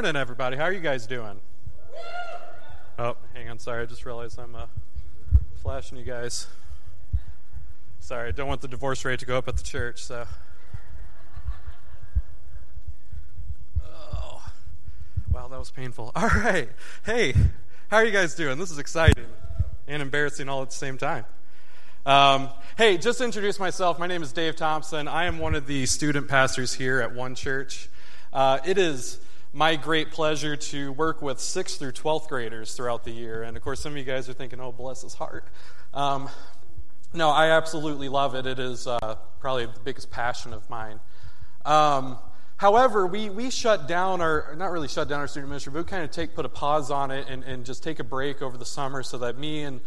Morning, everybody. How are you guys doing? Oh, hang on. Sorry, I just realized I'm uh, flashing you guys. Sorry, I don't want the divorce rate to go up at the church, so. Oh, wow, that was painful. All right. Hey, how are you guys doing? This is exciting and embarrassing all at the same time. Um, hey, just to introduce myself, my name is Dave Thompson. I am one of the student pastors here at One Church. Uh, it is my great pleasure to work with 6th through 12th graders throughout the year. And of course, some of you guys are thinking, oh, bless his heart. Um, no, I absolutely love it. It is uh, probably the biggest passion of mine. Um, however, we, we shut down our, not really shut down our student ministry, but we kind of take, put a pause on it and, and just take a break over the summer so that me and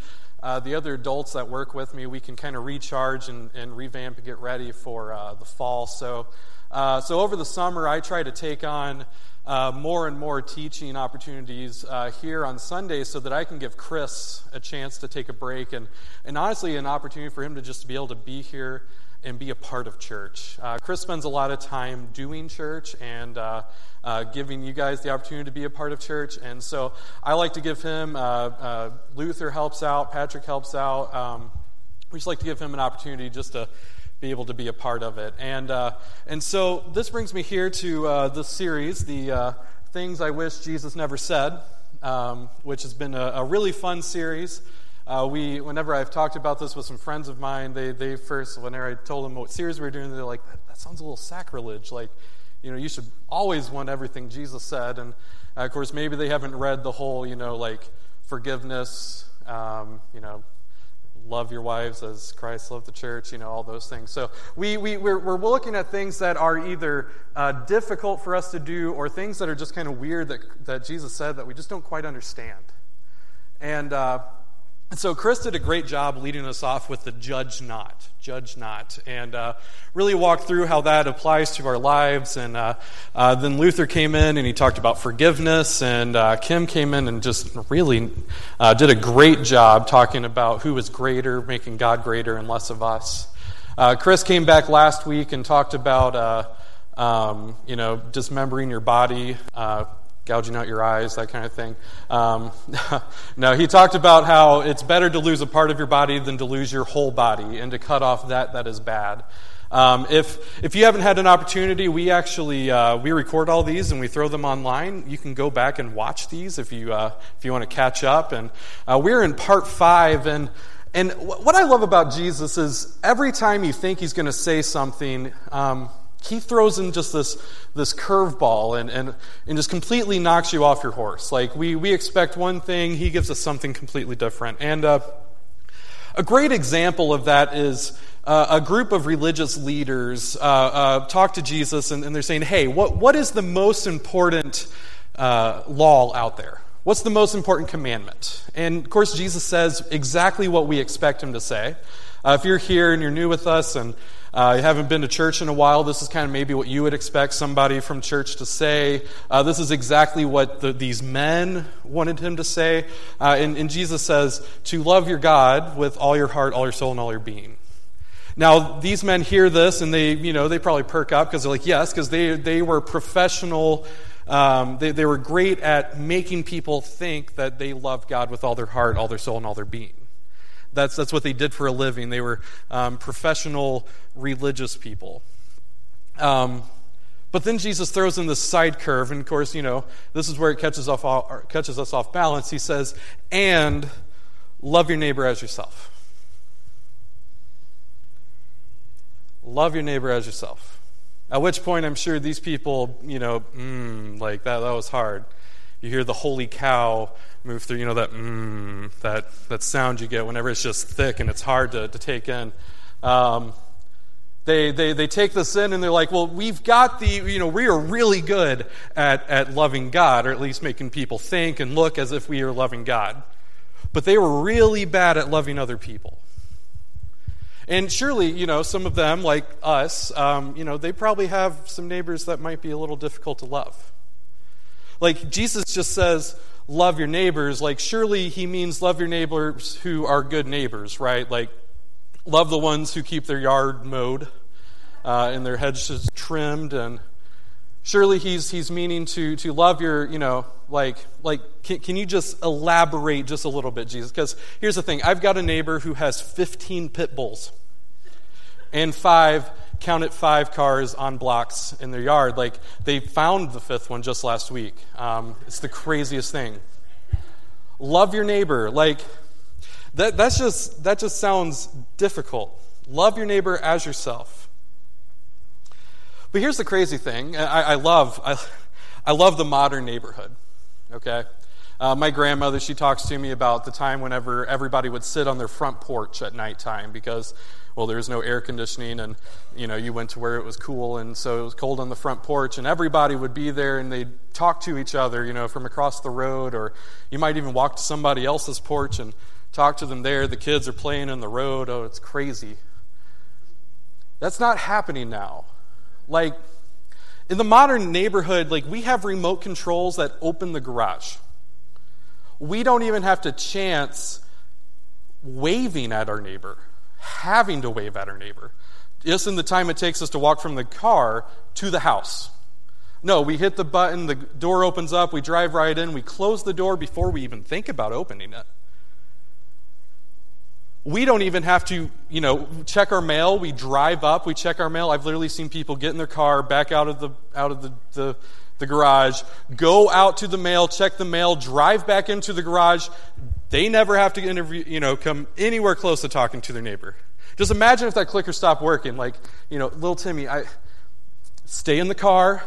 uh, the other adults that work with me, we can kind of recharge and, and revamp and get ready for uh, the fall. So, uh, so over the summer, I try to take on uh, more and more teaching opportunities uh, here on Sundays so that I can give Chris a chance to take a break and, and honestly an opportunity for him to just be able to be here and be a part of church. Uh, Chris spends a lot of time doing church and uh, uh, giving you guys the opportunity to be a part of church. And so I like to give him, uh, Luther helps out, Patrick helps out. Um, we just like to give him an opportunity just to be able to be a part of it. And, uh, and so this brings me here to uh, this series, the uh, Things I Wish Jesus Never Said, um, which has been a, a really fun series. Uh, we, whenever I've talked about this with some friends of mine, they, they first, whenever I told them what series we were doing, they're like, that, that sounds a little sacrilege. Like, you know, you should always want everything Jesus said. And uh, of course, maybe they haven't read the whole, you know, like forgiveness, um, you know, love your wives as Christ loved the church, you know, all those things. So we, we, we're, we're looking at things that are either uh, difficult for us to do or things that are just kind of weird that, that Jesus said that we just don't quite understand. And, uh, so Chris did a great job leading us off with the judge not, judge not, and uh, really walked through how that applies to our lives. And uh, uh, then Luther came in and he talked about forgiveness, and uh, Kim came in and just really uh, did a great job talking about who is greater, making God greater and less of us. Uh, Chris came back last week and talked about, um, you know, dismembering your body gouging out your eyes, that kind of thing. Um, no, he talked about how it's better to lose a part of your body than to lose your whole body, and to cut off that that is bad. Um, if if you haven't had an opportunity, we actually uh, we record all these and we throw them online. You can go back and watch these if you uh, if you want to catch up. And uh, we're in part five, and and what I love about Jesus is every time you think he's going to say something. Um, he throws in just this, this curveball and, and, and just completely knocks you off your horse. Like, we, we expect one thing, he gives us something completely different. And uh, a great example of that is uh, a group of religious leaders uh, uh talk to Jesus and, and, they're saying, hey, what, what is the most important uh, law out there? What's the most important commandment? And of course, Jesus says exactly what we expect him to say. Uh, if you're here and you're new with us and uh, you haven't been to church in a while, this is kind of maybe what you would expect somebody from church to say. Uh, this is exactly what the, these men wanted him to say. Uh, and, and Jesus says, to love your God with all your heart, all your soul, and all your being. Now, these men hear this and they, you know, they probably perk up because they're like, yes, because they, they were professional. Um, they, they were great at making people think that they loved God with all their heart, all their soul, and all their being. That's, that's what they did for a living. They were um, professional religious people. Um, but then Jesus throws in this side curve, and of course, you know, this is where it catches, off, catches us off balance. He says, and love your neighbor as yourself. Love your neighbor as yourself. At which point, I'm sure these people, you know, mm, like that, that was hard. You hear the holy cow move through, you know, that mmm, that, that sound you get whenever it's just thick and it's hard to, to take in. Um, they, they, they take this in and they're like, well, we've got the, you know, we are really good at, at loving God, or at least making people think and look as if we are loving God. But they were really bad at loving other people. And surely, you know, some of them, like us, um, you know, they probably have some neighbors that might be a little difficult to love. Like Jesus just says, love your neighbors. Like, surely he means love your neighbors who are good neighbors, right? Like, love the ones who keep their yard mowed uh, and their hedges trimmed and Surely he's, he's meaning to, to love your, you know, like, like can, can you just elaborate just a little bit, Jesus? Because here's the thing I've got a neighbor who has 15 pit bulls and five, count it, five cars on blocks in their yard. Like, they found the fifth one just last week. Um, it's the craziest thing. Love your neighbor. Like, that, that's just, that just sounds difficult. Love your neighbor as yourself. But here's the crazy thing I, I love, I, I love the modern neighborhood, okay? Uh, my grandmother, she talks to me about the time whenever everybody would sit on their front porch at nighttime because, well, there was no air conditioning and, you know, you went to where it was cool and so it was cold on the front porch and everybody would be there and they'd talk to each other, you know, from across the road or you might even walk to somebody else's porch and talk to them there. The kids are playing in the road. Oh, it's crazy. That's not happening now. Like, in the modern neighborhood, like, we have remote controls that open the garage. We don't even have to chance waving at our neighbor, having to wave at our neighbor, just in the time it takes us to walk from the car to the house. No, we hit the button, the door opens up, we drive right in, we close the door before we even think about opening it. We don't even have to, you know, check our mail. We drive up, we check our mail. I've literally seen people get in their car, back out of the out of the, the, the garage, go out to the mail, check the mail, drive back into the garage. They never have to interview, you know, come anywhere close to talking to their neighbor. Just imagine if that clicker stopped working. Like, you know, little Timmy, I stay in the car.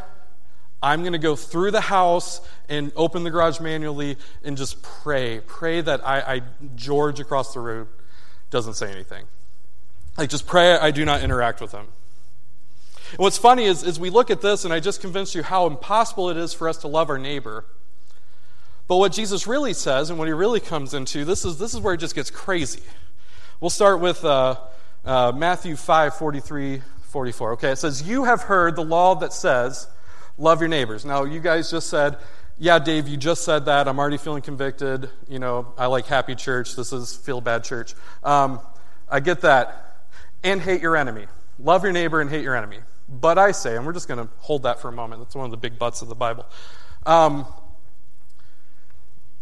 I'm going to go through the house and open the garage manually and just pray. Pray that I, I George across the road doesn't say anything. Like, just pray I do not interact with him. And what's funny is, is we look at this, and I just convinced you how impossible it is for us to love our neighbor. But what Jesus really says, and what he really comes into, this is, this is where it just gets crazy. We'll start with uh, uh, Matthew 5 43, 44. Okay, it says, You have heard the law that says, Love your neighbors. Now, you guys just said, yeah, Dave, you just said that. I'm already feeling convicted. You know, I like happy church. This is feel bad church. Um, I get that. And hate your enemy. Love your neighbor and hate your enemy. But I say, and we're just going to hold that for a moment. That's one of the big buts of the Bible. Um,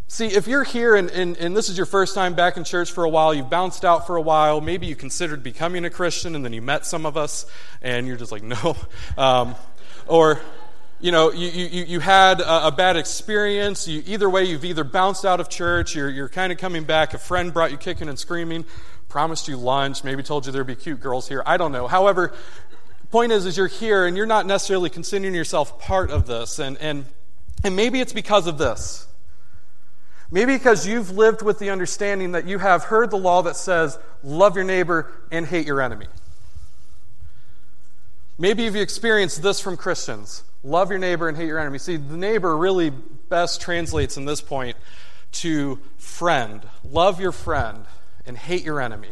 see, if you're here and, and, and this is your first time back in church for a while, you've bounced out for a while, maybe you considered becoming a Christian and then you met some of us and you're just like, no. Um, or you know, you, you, you had a, a bad experience. You, either way, you've either bounced out of church, you're, you're kind of coming back, a friend brought you kicking and screaming, promised you lunch, maybe told you there'd be cute girls here. I don't know. However, point is, is you're here and you're not necessarily considering yourself part of this. And, and, and maybe it's because of this. Maybe because you've lived with the understanding that you have heard the law that says, love your neighbor and hate your enemy. Maybe you've experienced this from Christians Love your neighbor and hate your enemy. See, the neighbor really best translates in this point to friend. Love your friend and hate your enemy.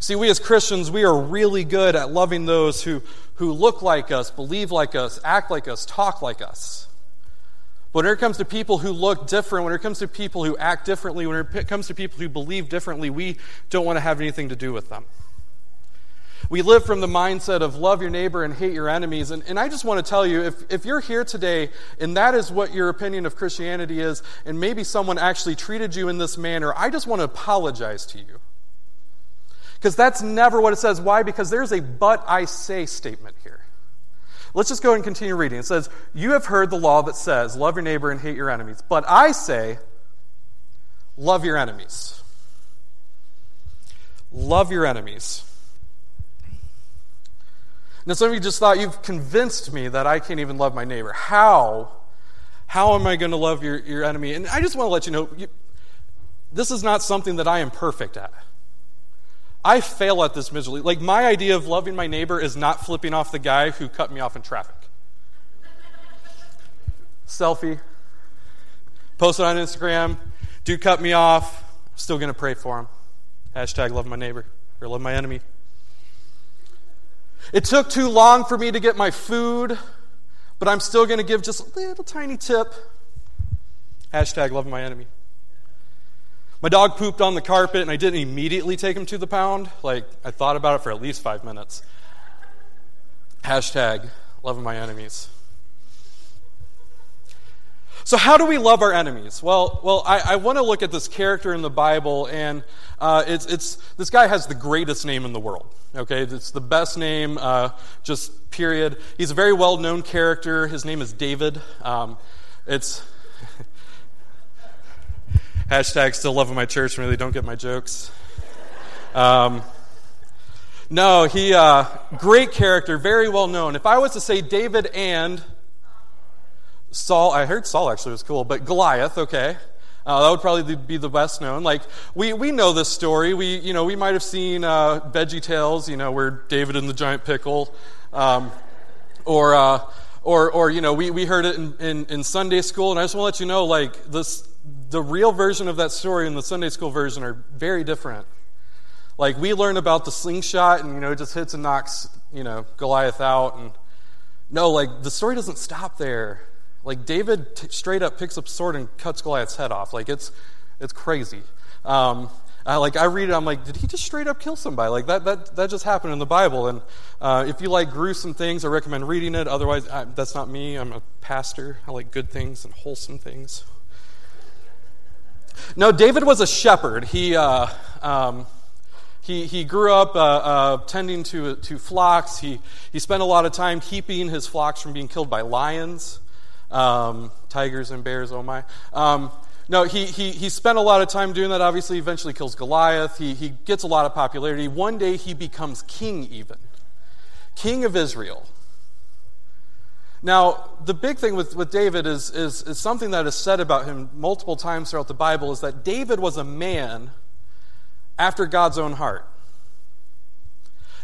See, we as Christians, we are really good at loving those who, who look like us, believe like us, act like us, talk like us. But when it comes to people who look different, when it comes to people who act differently, when it comes to people who believe differently, we don't want to have anything to do with them. We live from the mindset of love your neighbor and hate your enemies. And, and I just want to tell you if, if you're here today and that is what your opinion of Christianity is, and maybe someone actually treated you in this manner, I just want to apologize to you. Because that's never what it says. Why? Because there's a but I say statement here. Let's just go and continue reading. It says, You have heard the law that says, Love your neighbor and hate your enemies. But I say, Love your enemies. Love your enemies. Now, some of you just thought you've convinced me that I can't even love my neighbor. How? How am I going to love your, your enemy? And I just want to let you know you, this is not something that I am perfect at. I fail at this miserably. Like, my idea of loving my neighbor is not flipping off the guy who cut me off in traffic. Selfie, post it on Instagram, dude cut me off, still going to pray for him. Hashtag love my neighbor or love my enemy. It took too long for me to get my food, but I'm still going to give just a little tiny tip. Hashtag love my enemy. My dog pooped on the carpet, and I didn't immediately take him to the pound. Like, I thought about it for at least five minutes. Hashtag loving my enemies. So, how do we love our enemies? Well, well, I, I want to look at this character in the Bible, and uh, it's, it's, this guy has the greatest name in the world. Okay, it's the best name, uh, just period. He's a very well known character. His name is David. Um, it's hashtag still loving my church. Really, don't get my jokes. Um, no, he uh, great character, very well known. If I was to say David and Saul, I heard Saul actually was cool, but Goliath, okay. Uh, that would probably be the best known. Like we, we know this story. We you know we might have seen uh, Veggie Tales, you know, where David and the giant pickle, um, or uh, or or you know we, we heard it in, in, in Sunday school. And I just want to let you know, like this, the real version of that story and the Sunday school version are very different. Like we learn about the slingshot, and you know it just hits and knocks you know Goliath out, and no, like the story doesn't stop there. Like David t- straight up picks up a sword and cuts Goliath's head off. Like it's it's crazy. Um, I, like I read it, I'm like, did he just straight up kill somebody? Like that that that just happened in the Bible. And uh, if you like gruesome things, I recommend reading it. Otherwise, I, that's not me. I'm a pastor. I like good things and wholesome things. No, David was a shepherd. He. Uh, um, he, he grew up uh, uh, tending to, to flocks. He, he spent a lot of time keeping his flocks from being killed by lions um, tigers and bears, oh my. Um, no, he, he, he spent a lot of time doing that. Obviously, eventually kills Goliath. He, he gets a lot of popularity. One day he becomes king, even. King of Israel. Now, the big thing with, with David is, is, is something that is said about him multiple times throughout the Bible is that David was a man after God's own heart.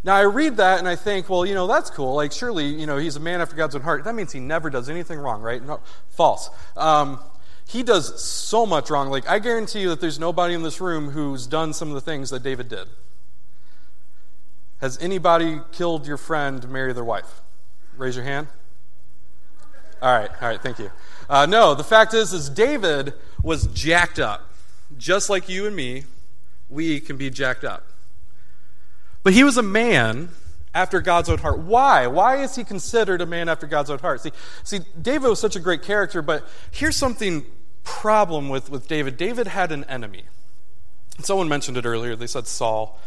Now, I read that and I think, well, you know, that's cool. Like, surely, you know, he's a man after God's own heart. That means he never does anything wrong, right? No, false. Um, he does so much wrong. Like, I guarantee you that there's nobody in this room who's done some of the things that David did. Has anybody killed your friend to marry their wife? Raise your hand. All right, all right, thank you. Uh, no, the fact is, is David was jacked up, just like you and me. We can be jacked up. But he was a man after God's own heart. Why? Why is he considered a man after God's own heart? See, see David was such a great character, but here's something problem with, with David. David had an enemy. Someone mentioned it earlier. They said Saul.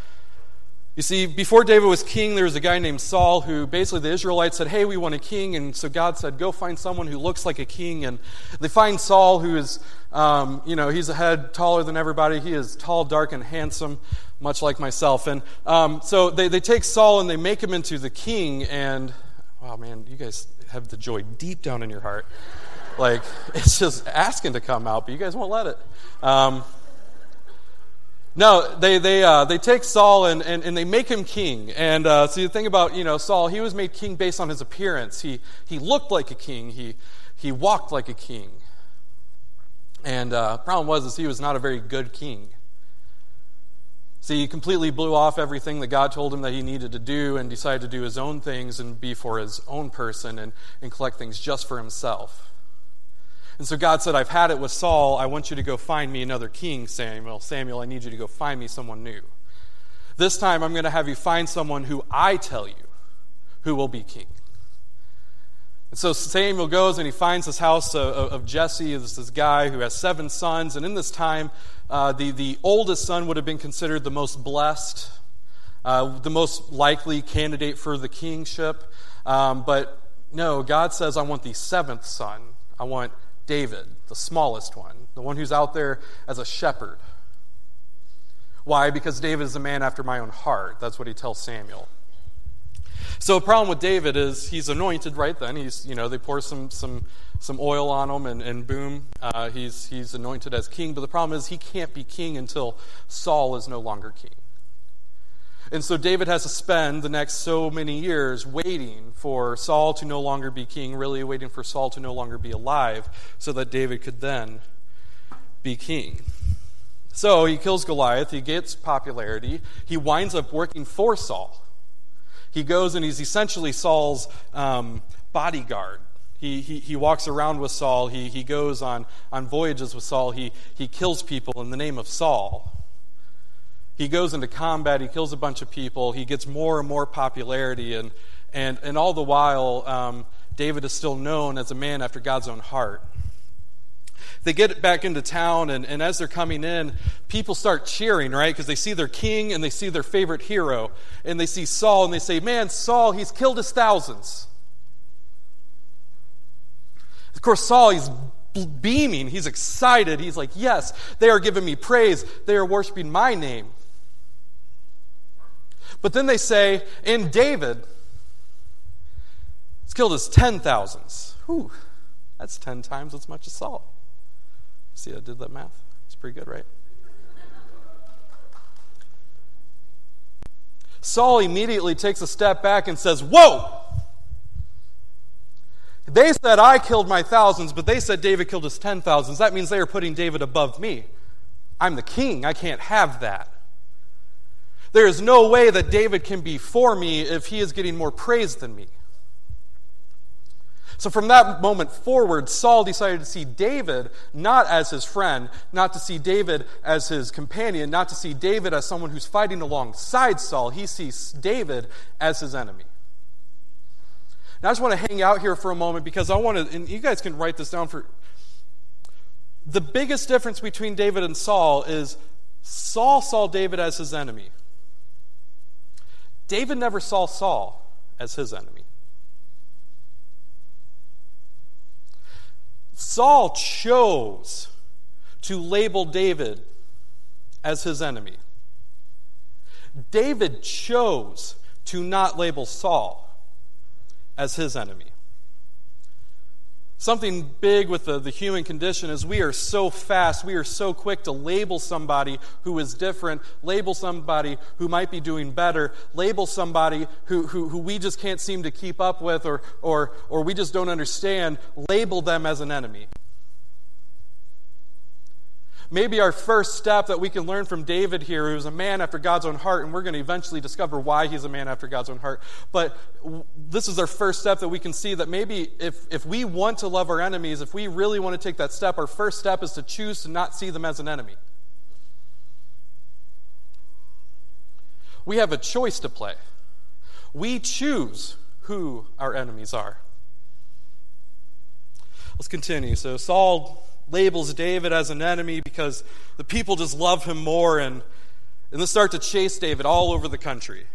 You see, before David was king, there was a guy named Saul who basically the Israelites said, Hey, we want a king. And so God said, Go find someone who looks like a king. And they find Saul, who is, um, you know, he's a head taller than everybody. He is tall, dark, and handsome, much like myself. And um, so they, they take Saul and they make him into the king. And, wow, man, you guys have the joy deep down in your heart. like, it's just asking to come out, but you guys won't let it. Um, no, they, they, uh, they take Saul and, and, and they make him king. And uh, so you think about, you know, Saul, he was made king based on his appearance. He, he looked like a king. He, he walked like a king. And uh, problem was is he was not a very good king. See, he completely blew off everything that God told him that he needed to do and decided to do his own things and be for his own person and, and collect things just for himself. And so God said, I've had it with Saul. I want you to go find me another king, Samuel. Samuel, I need you to go find me someone new. This time, I'm going to have you find someone who I tell you who will be king. And so Samuel goes and he finds this house of, of Jesse, this, this guy who has seven sons. And in this time, uh, the, the oldest son would have been considered the most blessed, uh, the most likely candidate for the kingship. Um, but no, God says, I want the seventh son. I want David, the smallest one, the one who's out there as a shepherd. Why? Because David is a man after my own heart. That's what he tells Samuel. So a problem with David is he's anointed right then. He's you know they pour some some some oil on him and, and boom uh, he's he's anointed as king. But the problem is he can't be king until Saul is no longer king. And so David has to spend the next so many years waiting for Saul to no longer be king, really waiting for Saul to no longer be alive, so that David could then be king. So he kills Goliath, he gets popularity, he winds up working for Saul. He goes and he's essentially Saul's um, bodyguard. He, he, he walks around with Saul, he, he goes on, on voyages with Saul, he, he kills people in the name of Saul. He goes into combat, he kills a bunch of people, he gets more and more popularity, and, and, and all the while, um, David is still known as a man after God's own heart. they get back into town, and, and as they're coming in, people start cheering, right? Because they see their king and they see their favorite hero. And they see Saul, and they say, Man, Saul, he's killed his thousands. Of course, Saul, he's beaming. He's excited. He's like, Yes, they are giving me praise. They are worshiping my name. But then they say, in David, he's killed his ten thousands. Whew, that's ten times as much as Saul. See, I did that math. It's pretty good, right? Saul immediately takes a step back and says, Whoa! They said I killed my thousands, but they said David killed his ten thousands. That means they are putting David above me. I'm the king. I can't have that. There is no way that David can be for me if he is getting more praise than me. So from that moment forward, Saul decided to see David not as his friend, not to see David as his companion, not to see David as someone who's fighting alongside Saul. He sees David as his enemy. Now, I just want to hang out here for a moment because I want to, and you guys can write this down for. The biggest difference between David and Saul is Saul saw David as his enemy. David never saw Saul as his enemy. Saul chose to label David as his enemy. David chose to not label Saul as his enemy. Something big with the, the human condition is we are so fast, we are so quick to label somebody who is different, label somebody who might be doing better, label somebody who, who, who we just can't seem to keep up with or, or, or we just don't understand, label them as an enemy. Maybe our first step that we can learn from David here, who's a man after God's own heart, and we're going to eventually discover why he's a man after God's own heart. But this is our first step that we can see that maybe if, if we want to love our enemies, if we really want to take that step, our first step is to choose to not see them as an enemy. We have a choice to play. We choose who our enemies are. Let's continue. So Saul labels David as an enemy because the people just love him more and, and they start to chase David all over the country.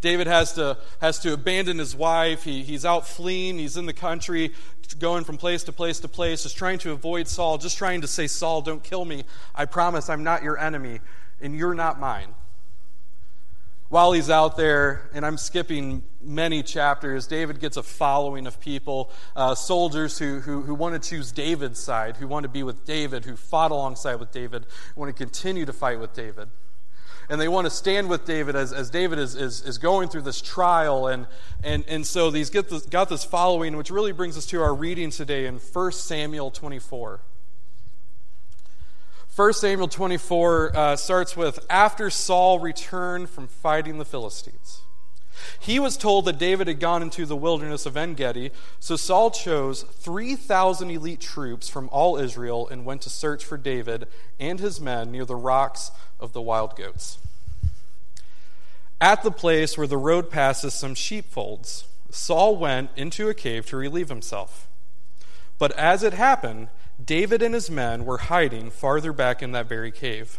David has to, has to abandon his wife. He, he's out fleeing. He's in the country, going from place to place to place, just trying to avoid Saul, just trying to say, Saul, don't kill me. I promise I'm not your enemy, and you're not mine while he's out there, and I'm skipping many chapters, David gets a following of people, uh, soldiers who, who, who want to choose David's side, who want to be with David, who fought alongside with David, want to continue to fight with David. And they want to stand with David as, as David is, is, is going through this trial. And, and, and so he's got this, got this following, which really brings us to our reading today in 1 Samuel 24. 1 Samuel 24 uh, starts with After Saul returned from fighting the Philistines. He was told that David had gone into the wilderness of En Gedi, so Saul chose 3,000 elite troops from all Israel and went to search for David and his men near the rocks of the wild goats. At the place where the road passes some sheepfolds, Saul went into a cave to relieve himself. But as it happened, David and his men were hiding farther back in that very cave.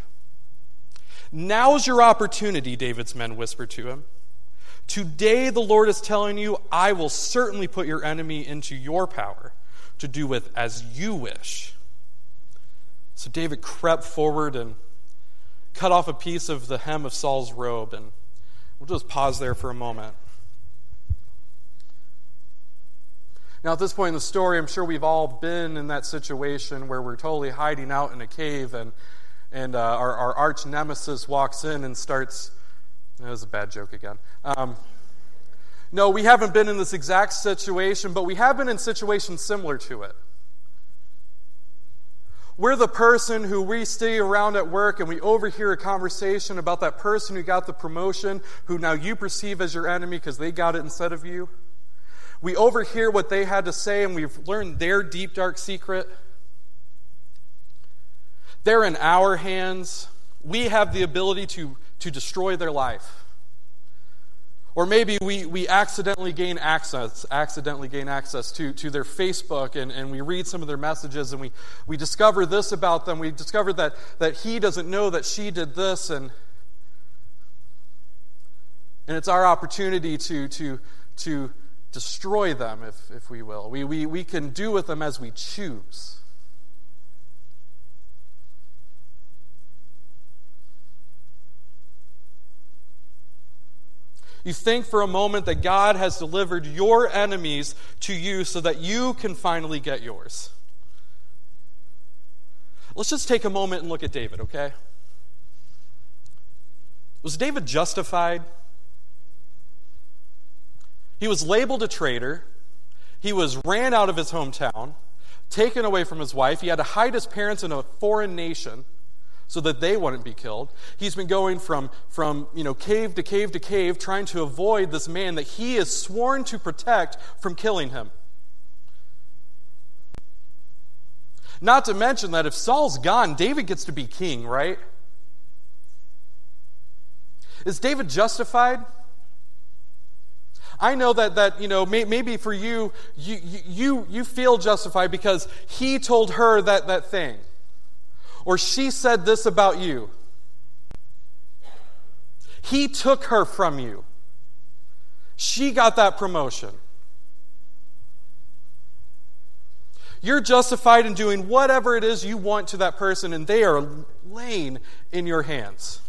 Now's your opportunity, David's men whispered to him. Today the Lord is telling you, I will certainly put your enemy into your power to do with as you wish. So David crept forward and cut off a piece of the hem of Saul's robe. And we'll just pause there for a moment. Now, at this point in the story, I'm sure we've all been in that situation where we're totally hiding out in a cave and, and uh, our, our, arch nemesis walks in and starts. That was a bad joke again. Um, no, we haven't been in this exact situation, but we have been in situations similar to it. We're the person who we stay around at work and we overhear a conversation about that person who got the promotion, who now you perceive as your enemy because they got it instead of you. We overhear what they had to say and we've learned their deep, dark secret. They're in our hands. We have the ability to, to destroy their life. Or maybe we, we accidentally gain access, accidentally gain access to, to their Facebook and, and we read some of their messages and we, we discover this about them. We discover that, that he doesn't know that she did this and and it's our opportunity to, to, to destroy them, if, if we will. We, we, we can do with them as we choose. You think for a moment that God has delivered your enemies to you so that you can finally get yours. Let's just take a moment and look at David, okay? Was David justified? He was labeled a traitor. He was ran out of his hometown, taken away from his wife. He had to hide his parents in a foreign nation so that they wouldn't be killed. He's been going from, from you know, cave to cave to cave, trying to avoid this man that he is sworn to protect from killing him. Not to mention that if Saul's gone, David gets to be king, right? Is David justified? I know that, that you know, may, maybe for you, you, you, you feel justified because he told her that, that thing or she said this about you. He took her from you. She got that promotion. You're justified in doing whatever it is you want to that person, and they are laying in your hands.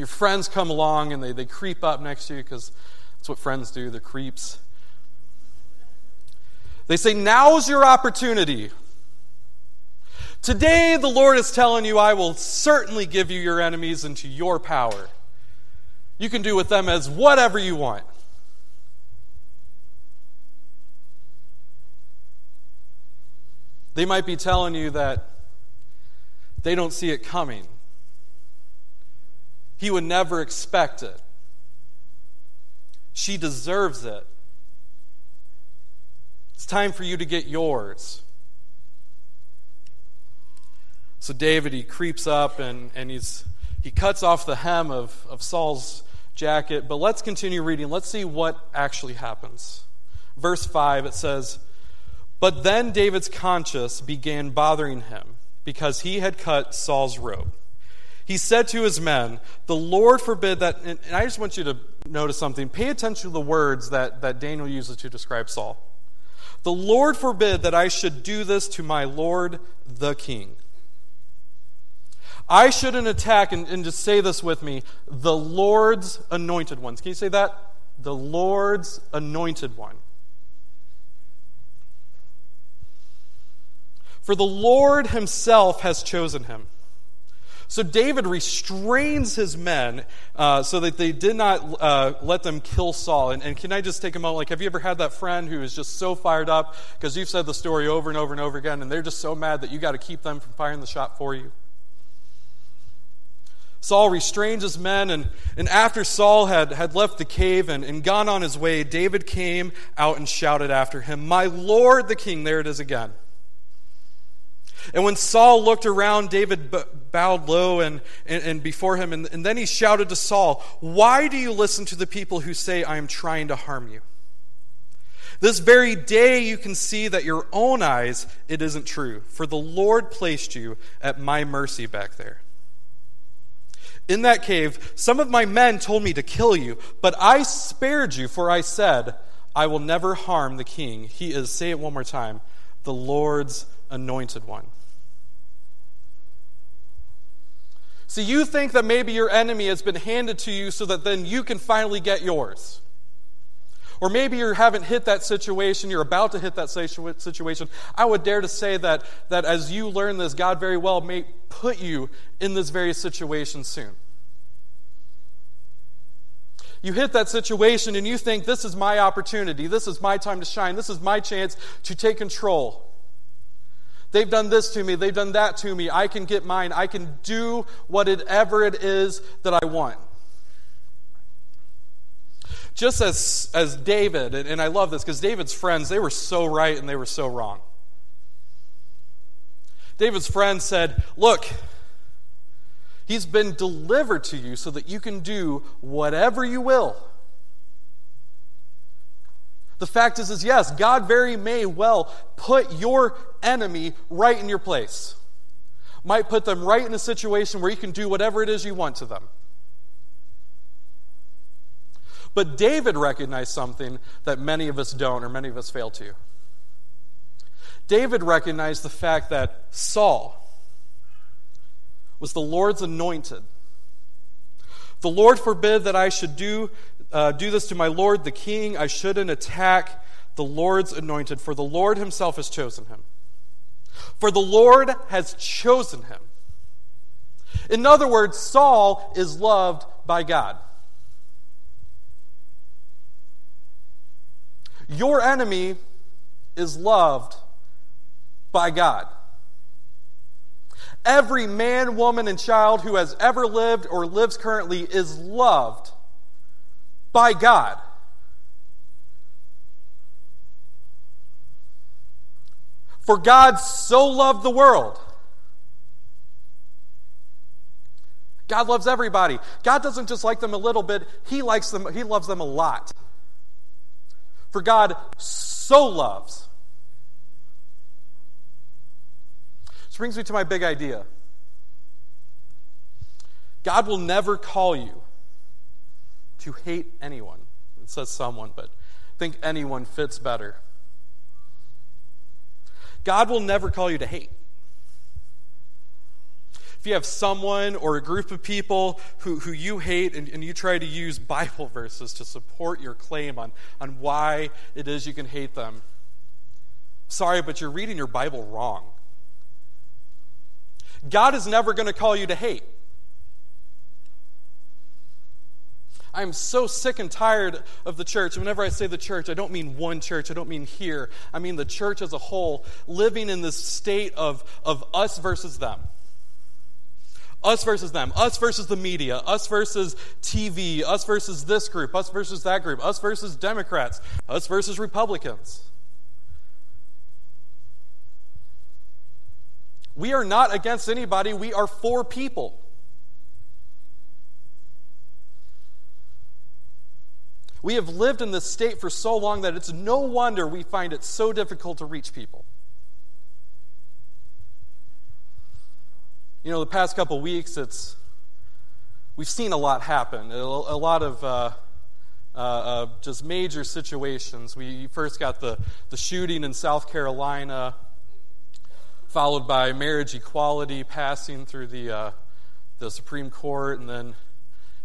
Your friends come along and they, they creep up next to you because that's what friends do, they're creeps. They say, Now's your opportunity. Today, the Lord is telling you, I will certainly give you your enemies into your power. You can do with them as whatever you want. They might be telling you that they don't see it coming. He would never expect it. She deserves it. It's time for you to get yours. So David, he creeps up and, and he's, he cuts off the hem of, of Saul's jacket. But let's continue reading. Let's see what actually happens. Verse 5, it says, But then David's conscience began bothering him because he had cut Saul's robe. He said to his men, The Lord forbid that. And I just want you to notice something. Pay attention to the words that, that Daniel uses to describe Saul. The Lord forbid that I should do this to my Lord the king. I shouldn't attack, and, and just say this with me the Lord's anointed ones. Can you say that? The Lord's anointed one. For the Lord himself has chosen him. So David restrains his men uh, so that they did not uh, let them kill Saul. And, and, can I just take a moment? Like, have you ever had that friend who is just so fired up because you've said the story over and over and over again, and they're just so mad that you got to keep them from firing the shot for you? Saul restrains his men, and, and after Saul had, had left the cave and, and gone on his way, David came out and shouted after him, My Lord the king, there it is again. And when Saul looked around, David bowed low and, and, and before him, and, and then he shouted to Saul, Why do you listen to the people who say, I am trying to harm you? This very day you can see that your own eyes it isn't true, for the Lord placed you at my mercy back there. In that cave, some of my men told me to kill you, but I spared you, for I said, I will never harm the king. He is, say it one more time, the Lord's anointed one. See, you think that maybe your enemy has been handed to you so that then you can finally get yours. Or maybe you haven't hit that situation, you're about to hit that situation. I would dare to say that, that as you learn this, God very well may put you in this very situation soon. You hit that situation and you think, this is my opportunity, this is my time to shine, this is my chance to take control. They've done this to me, they've done that to me. I can get mine, I can do whatever it is that I want just as, as David, and, I love this because David's friends, they were so right and they were so wrong. David's friends said, Look, He's been delivered to you so that you can do whatever you will. The fact is, is yes, God very may well put your enemy right in your place. Might put them right in a situation where you can do whatever it is you want to them. But David recognized something that many of us don't, or many of us fail to. David recognized the fact that Saul was the Lord's anointed. The Lord forbid that I should do, uh, do this to my Lord the king. I shouldn't attack the Lord's anointed, for the Lord himself has chosen him. For the Lord has chosen him. In other words, Saul is loved by God. Your enemy is loved by God. Every man, woman, and child who has ever lived or lives currently is loved by God. For God so loved the world. God loves everybody. God doesn't just like them a little bit, He likes them, He loves them a lot. For God so loves. Which brings me to my big idea. God will never call you to hate anyone. It says someone, but I think anyone fits better. God will never call you to hate. If you have someone or a group of people who, who you hate and, and you try to use Bible verses to support your claim on, on why it is you can hate them, sorry, but you're reading your Bible wrong. God is never going to call you to hate. I'm so sick and tired of the church. Whenever I say the church, I don't mean one church, I don't mean here. I mean the church as a whole, living in this state of, of us versus them. Us versus them. Us versus the media. Us versus TV. Us versus this group. Us versus that group. Us versus Democrats. Us versus Republicans. We are not against anybody, we are for people. We have lived in this state for so long that it's no wonder we find it so difficult to reach people. You know, the past couple weeks, it's we've seen a lot happen. A, lot of uh, uh, uh, just major situations. We first got the the shooting in South Carolina, followed by marriage equality passing through the uh, the Supreme Court, and then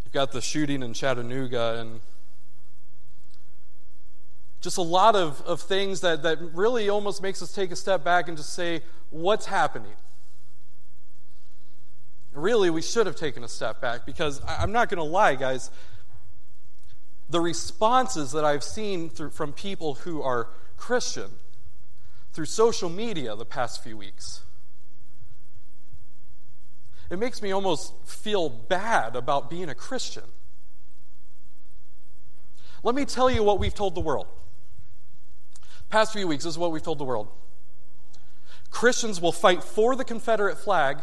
you've got the shooting in Chattanooga and just a lot of, of things that, that really almost makes us take a step back and just say, what's happening? Really, we should have taken a step back because I'm not going to lie, guys. The responses that I've seen through, from people who are Christian through social media the past few weeks, it makes me almost feel bad about being a Christian. Let me tell you what we've told the world. Past few weeks, this is what we've told the world. Christians will fight for the Confederate flag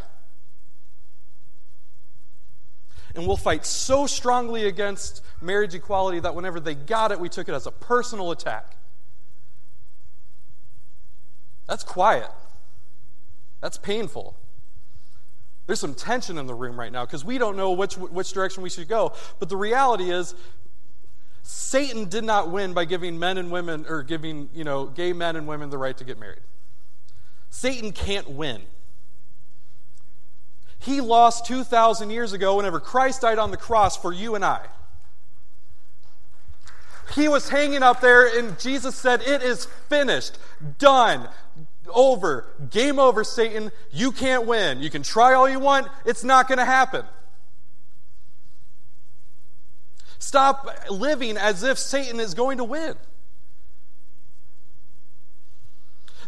and we'll fight so strongly against marriage equality that whenever they got it, we took it as a personal attack. That's quiet. That's painful. There's some tension in the room right now because we don't know which, which direction we should go. But the reality is, Satan did not win by giving men and women, or giving, you know, gay men and women the right to get married. Satan can't win. He lost 2,000 years ago whenever Christ died on the cross for you and I. He was hanging up there, and Jesus said, It is finished, done, over, game over, Satan. You can't win. You can try all you want, it's not going to happen. Stop living as if Satan is going to win.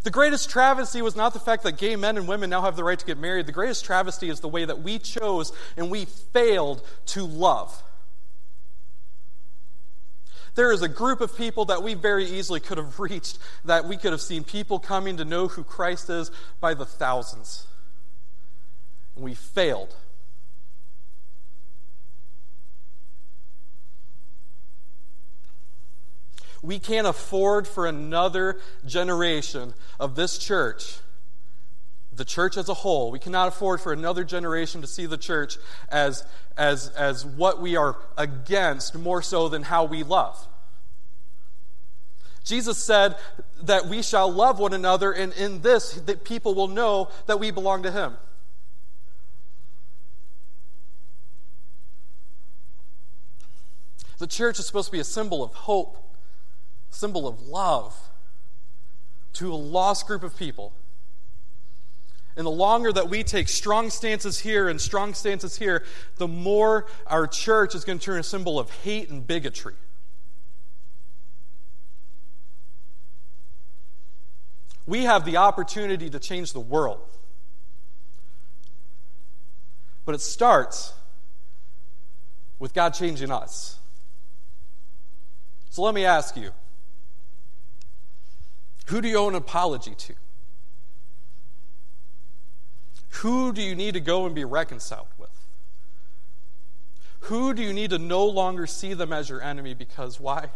The greatest travesty was not the fact that gay men and women now have the right to get married. The greatest travesty is the way that we chose and we failed to love. There is a group of people that we very easily could have reached, that we could have seen people coming to know who Christ is by the thousands. And we failed. We can't afford for another generation of this church, the church as a whole, we cannot afford for another generation to see the church as, as, as what we are against more so than how we love. Jesus said that we shall love one another, and in this, that people will know that we belong to Him. The church is supposed to be a symbol of hope, symbol of love to a lost group of people. And the longer that we take strong stances here and strong stances here, the more our church is going to turn a symbol of hate and bigotry. We have the opportunity to change the world. But it starts with God changing us. So let me ask you who do you owe an apology to? Who do you need to go and be reconciled with? Who do you need to no longer see them as your enemy because why?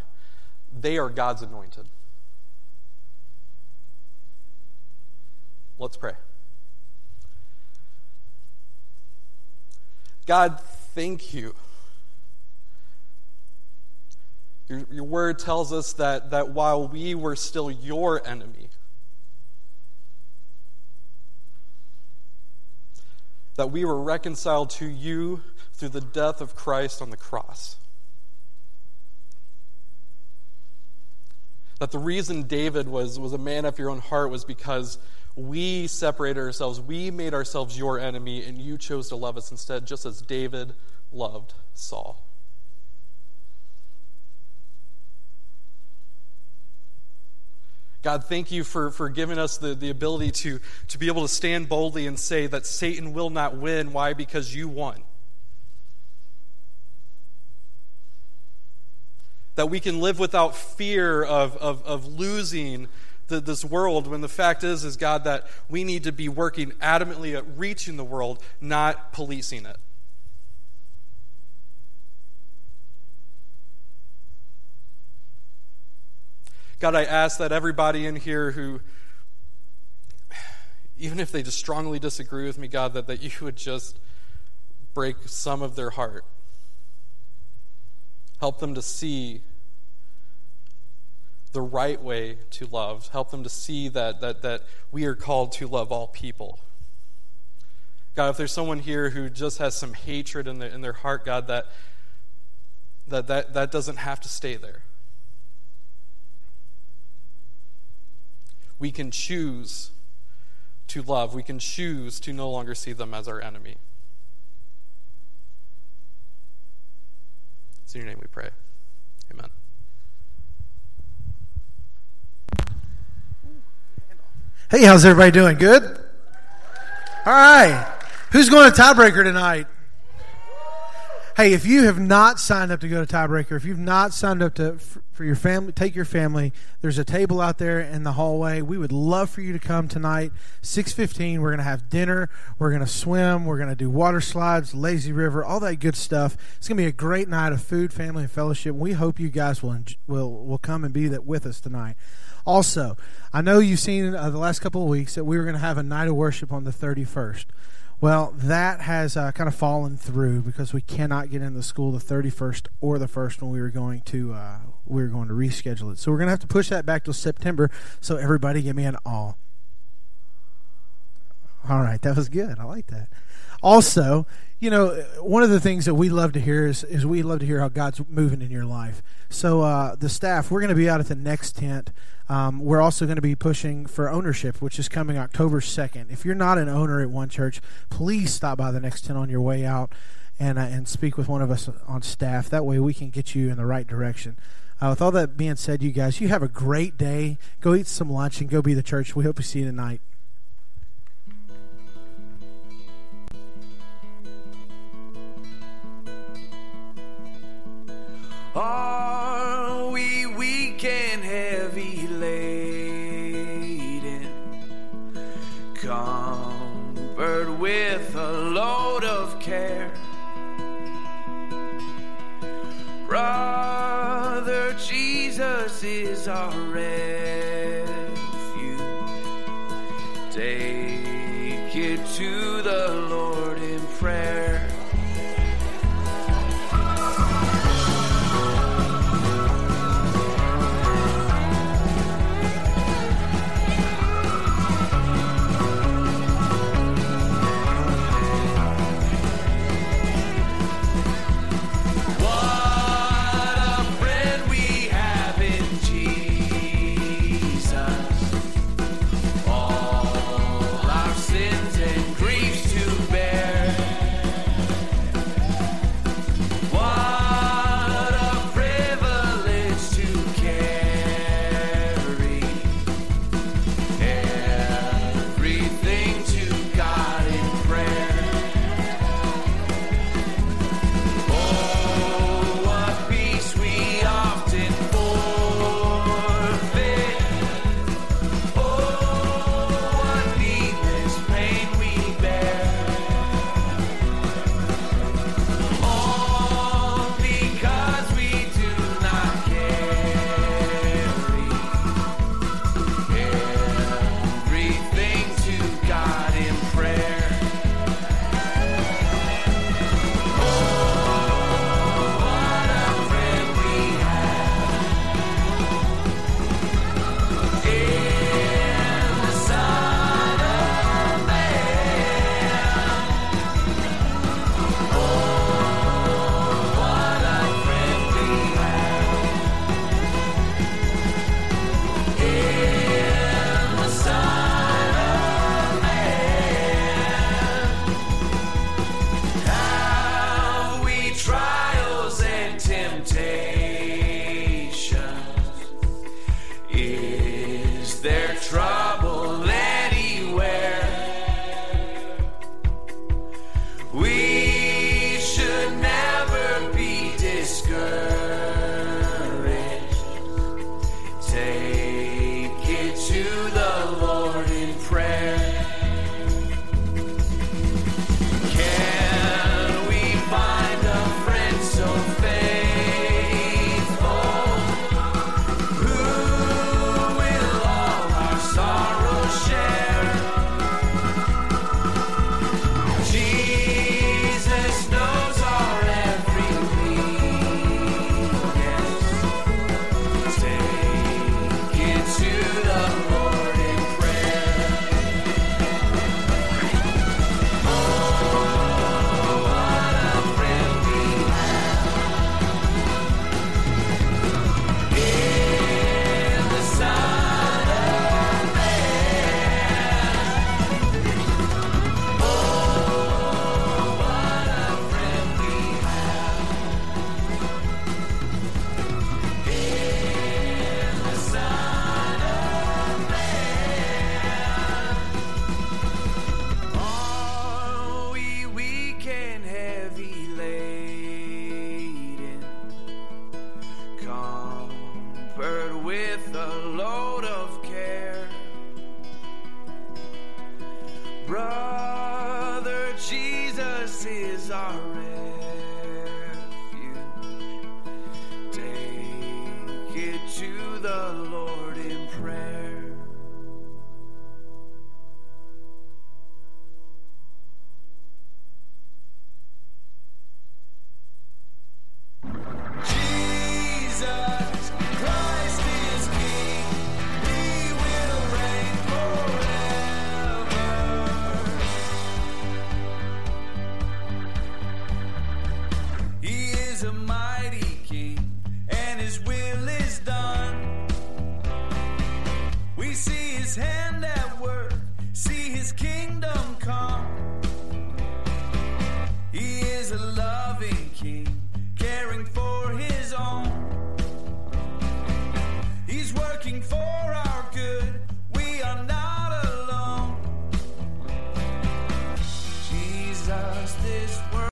They are God's anointed. Let's pray. God, thank you Your, your word tells us that, that while we were still your enemy, that we were reconciled to you through the death of Christ on the cross. That the reason David was, was a man after your own heart was because we separated ourselves. We made ourselves your enemy, and you chose to love us instead, just as David loved Saul. God, thank you for, for giving us the, the ability to, to be able to stand boldly and say that Satan will not win. Why? Because you won. That we can live without fear of, of, of losing the, this world when the fact is, is God, that we need to be working adamantly at reaching the world, not policing it. God, I ask that everybody in here who, even if they just strongly disagree with me, God, that, that you would just break some of their heart. Help them to see the right way to love. Help them to see that, that, that we are called to love all people. God, if there's someone here who just has some hatred in their, in their heart, God, that, that, that, that doesn't have to stay there. We can choose to love. We can choose to no longer see them as our enemy. It's in your name we pray. Amen. Hey, how's everybody doing? Good? All right. Who's going to tiebreaker tonight? Hey, if you have not signed up to go to Tiebreaker, if you've not signed up to for your family, take your family. There's a table out there in the hallway. We would love for you to come tonight. 6:15. We're going to have dinner. We're going to swim. We're going to do water slides, lazy river, all that good stuff. It's going to be a great night of food, family, and fellowship. We hope you guys will will will come and be that with us tonight. Also, I know you've seen uh, the last couple of weeks that we were going to have a night of worship on the 31st. Well, that has uh, kind of fallen through because we cannot get in the school the 31st or the 1st when we were going to uh, we were going to reschedule it. So we're going to have to push that back to September. So everybody, give me an all. All right, that was good. I like that. Also, you know, one of the things that we love to hear is, is we love to hear how God's moving in your life. So uh, the staff, we're going to be out at the next tent um, we're also going to be pushing for ownership, which is coming October 2nd. If you're not an owner at one church, please stop by the next tent on your way out and, uh, and speak with one of us on staff. That way we can get you in the right direction. Uh, with all that being said, you guys, you have a great day. Go eat some lunch and go be the church. We hope to see you tonight. Are we weak and heavy laden? Covered with a